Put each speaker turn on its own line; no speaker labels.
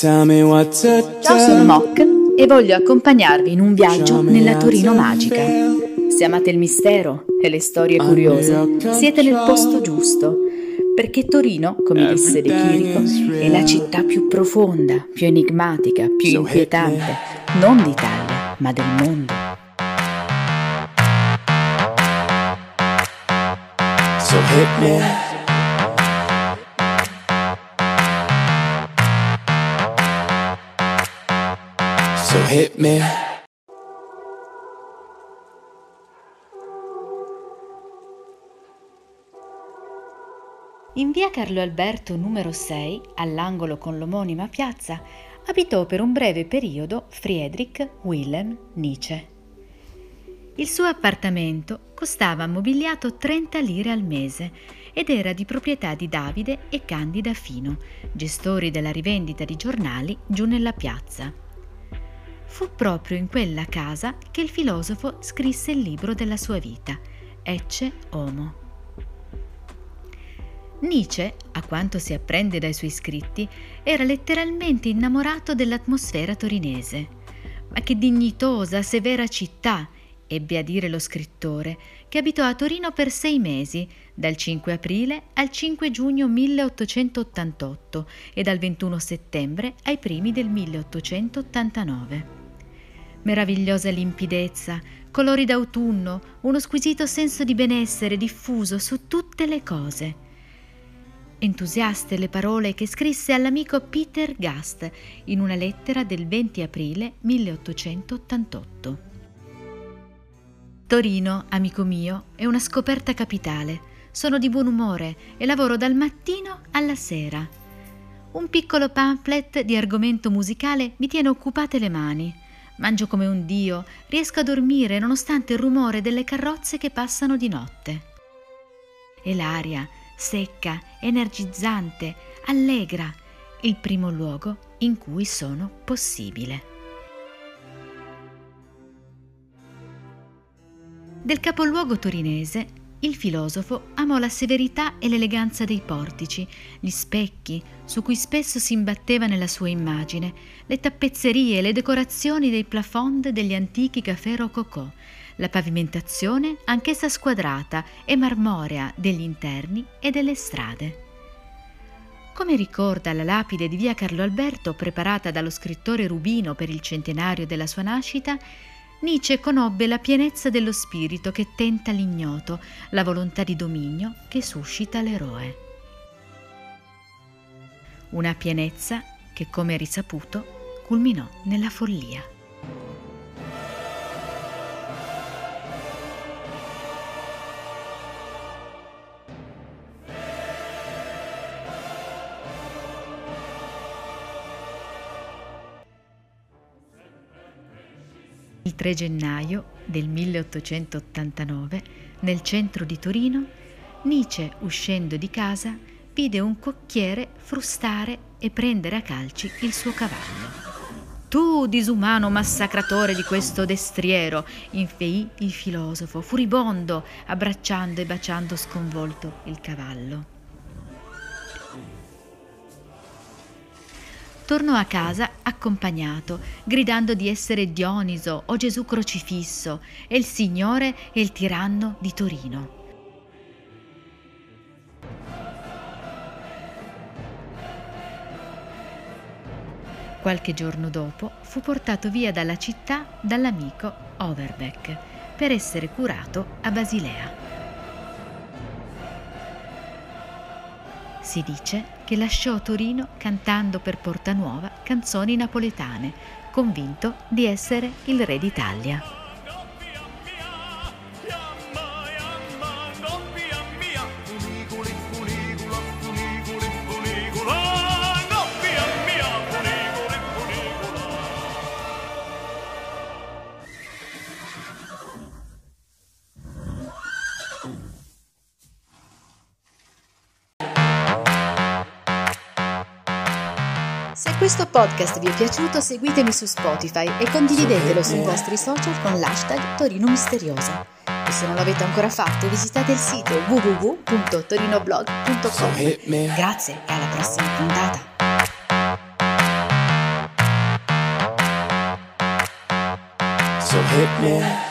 Ciao, sono Mock e voglio accompagnarvi in un viaggio nella Torino magica. Se amate il mistero e le storie curiose, siete nel posto giusto. Perché Torino, come disse De Chirico, è la città più profonda, più enigmatica, più inquietante, non d'Italia, ma del mondo.
So hit me. So hit me.
In via Carlo Alberto numero 6, all'angolo con l'omonima piazza, abitò per un breve periodo Friedrich Wilhelm Nietzsche. Il suo appartamento costava mobiliato 30 lire al mese ed era di proprietà di Davide e Candida Fino, gestori della rivendita di giornali giù nella piazza. Fu proprio in quella casa che il filosofo scrisse il libro della sua vita, Ecce Homo. Nietzsche, a quanto si apprende dai suoi scritti, era letteralmente innamorato dell'atmosfera torinese. Ma che dignitosa, severa città, ebbe a dire lo scrittore, che abitò a Torino per sei mesi, dal 5 aprile al 5 giugno 1888 e dal 21 settembre ai primi del 1889. Meravigliosa limpidezza, colori d'autunno, uno squisito senso di benessere diffuso su tutte le cose entusiaste le parole che scrisse all'amico Peter Gast in una lettera del 20 aprile 1888. Torino, amico mio, è una scoperta capitale. Sono di buon umore e lavoro dal mattino alla sera. Un piccolo pamphlet di argomento musicale mi tiene occupate le mani. Mangio come un dio, riesco a dormire nonostante il rumore delle carrozze che passano di notte. E l'aria, secca, energizzante, allegra, il primo luogo in cui sono possibile. Del capoluogo torinese, il filosofo amò la severità e l'eleganza dei portici, gli specchi su cui spesso si imbatteva nella sua immagine, le tappezzerie e le decorazioni dei plafond degli antichi caffè rococò, la pavimentazione, anch'essa squadrata e marmorea degli interni e delle strade. Come ricorda la lapide di via Carlo Alberto preparata dallo scrittore Rubino per il centenario della sua nascita, Nietzsche conobbe la pienezza dello spirito che tenta l'ignoto, la volontà di dominio che suscita l'eroe. Una pienezza che, come risaputo, culminò nella follia. Il 3 gennaio del 1889, nel centro di Torino, Nietzsche, uscendo di casa, vide un cocchiere frustare e prendere a calci il suo cavallo. Tu, disumano massacratore di questo destriero, infeì il filosofo, furibondo, abbracciando e baciando sconvolto il cavallo. Tornò a casa accompagnato, gridando di essere Dioniso o Gesù crocifisso e il Signore e il tiranno di Torino. Qualche giorno dopo fu portato via dalla città dall'amico Overbeck per essere curato a Basilea. Si dice che lasciò Torino cantando per Porta Nuova canzoni napoletane, convinto di essere il re d'Italia. Se questo podcast vi è piaciuto seguitemi su Spotify e condividetelo sui vostri social con l'hashtag Torino Misteriosa. E se non l'avete ancora fatto visitate il sito www.torinoblog.com. Grazie e alla prossima puntata!
So hit me.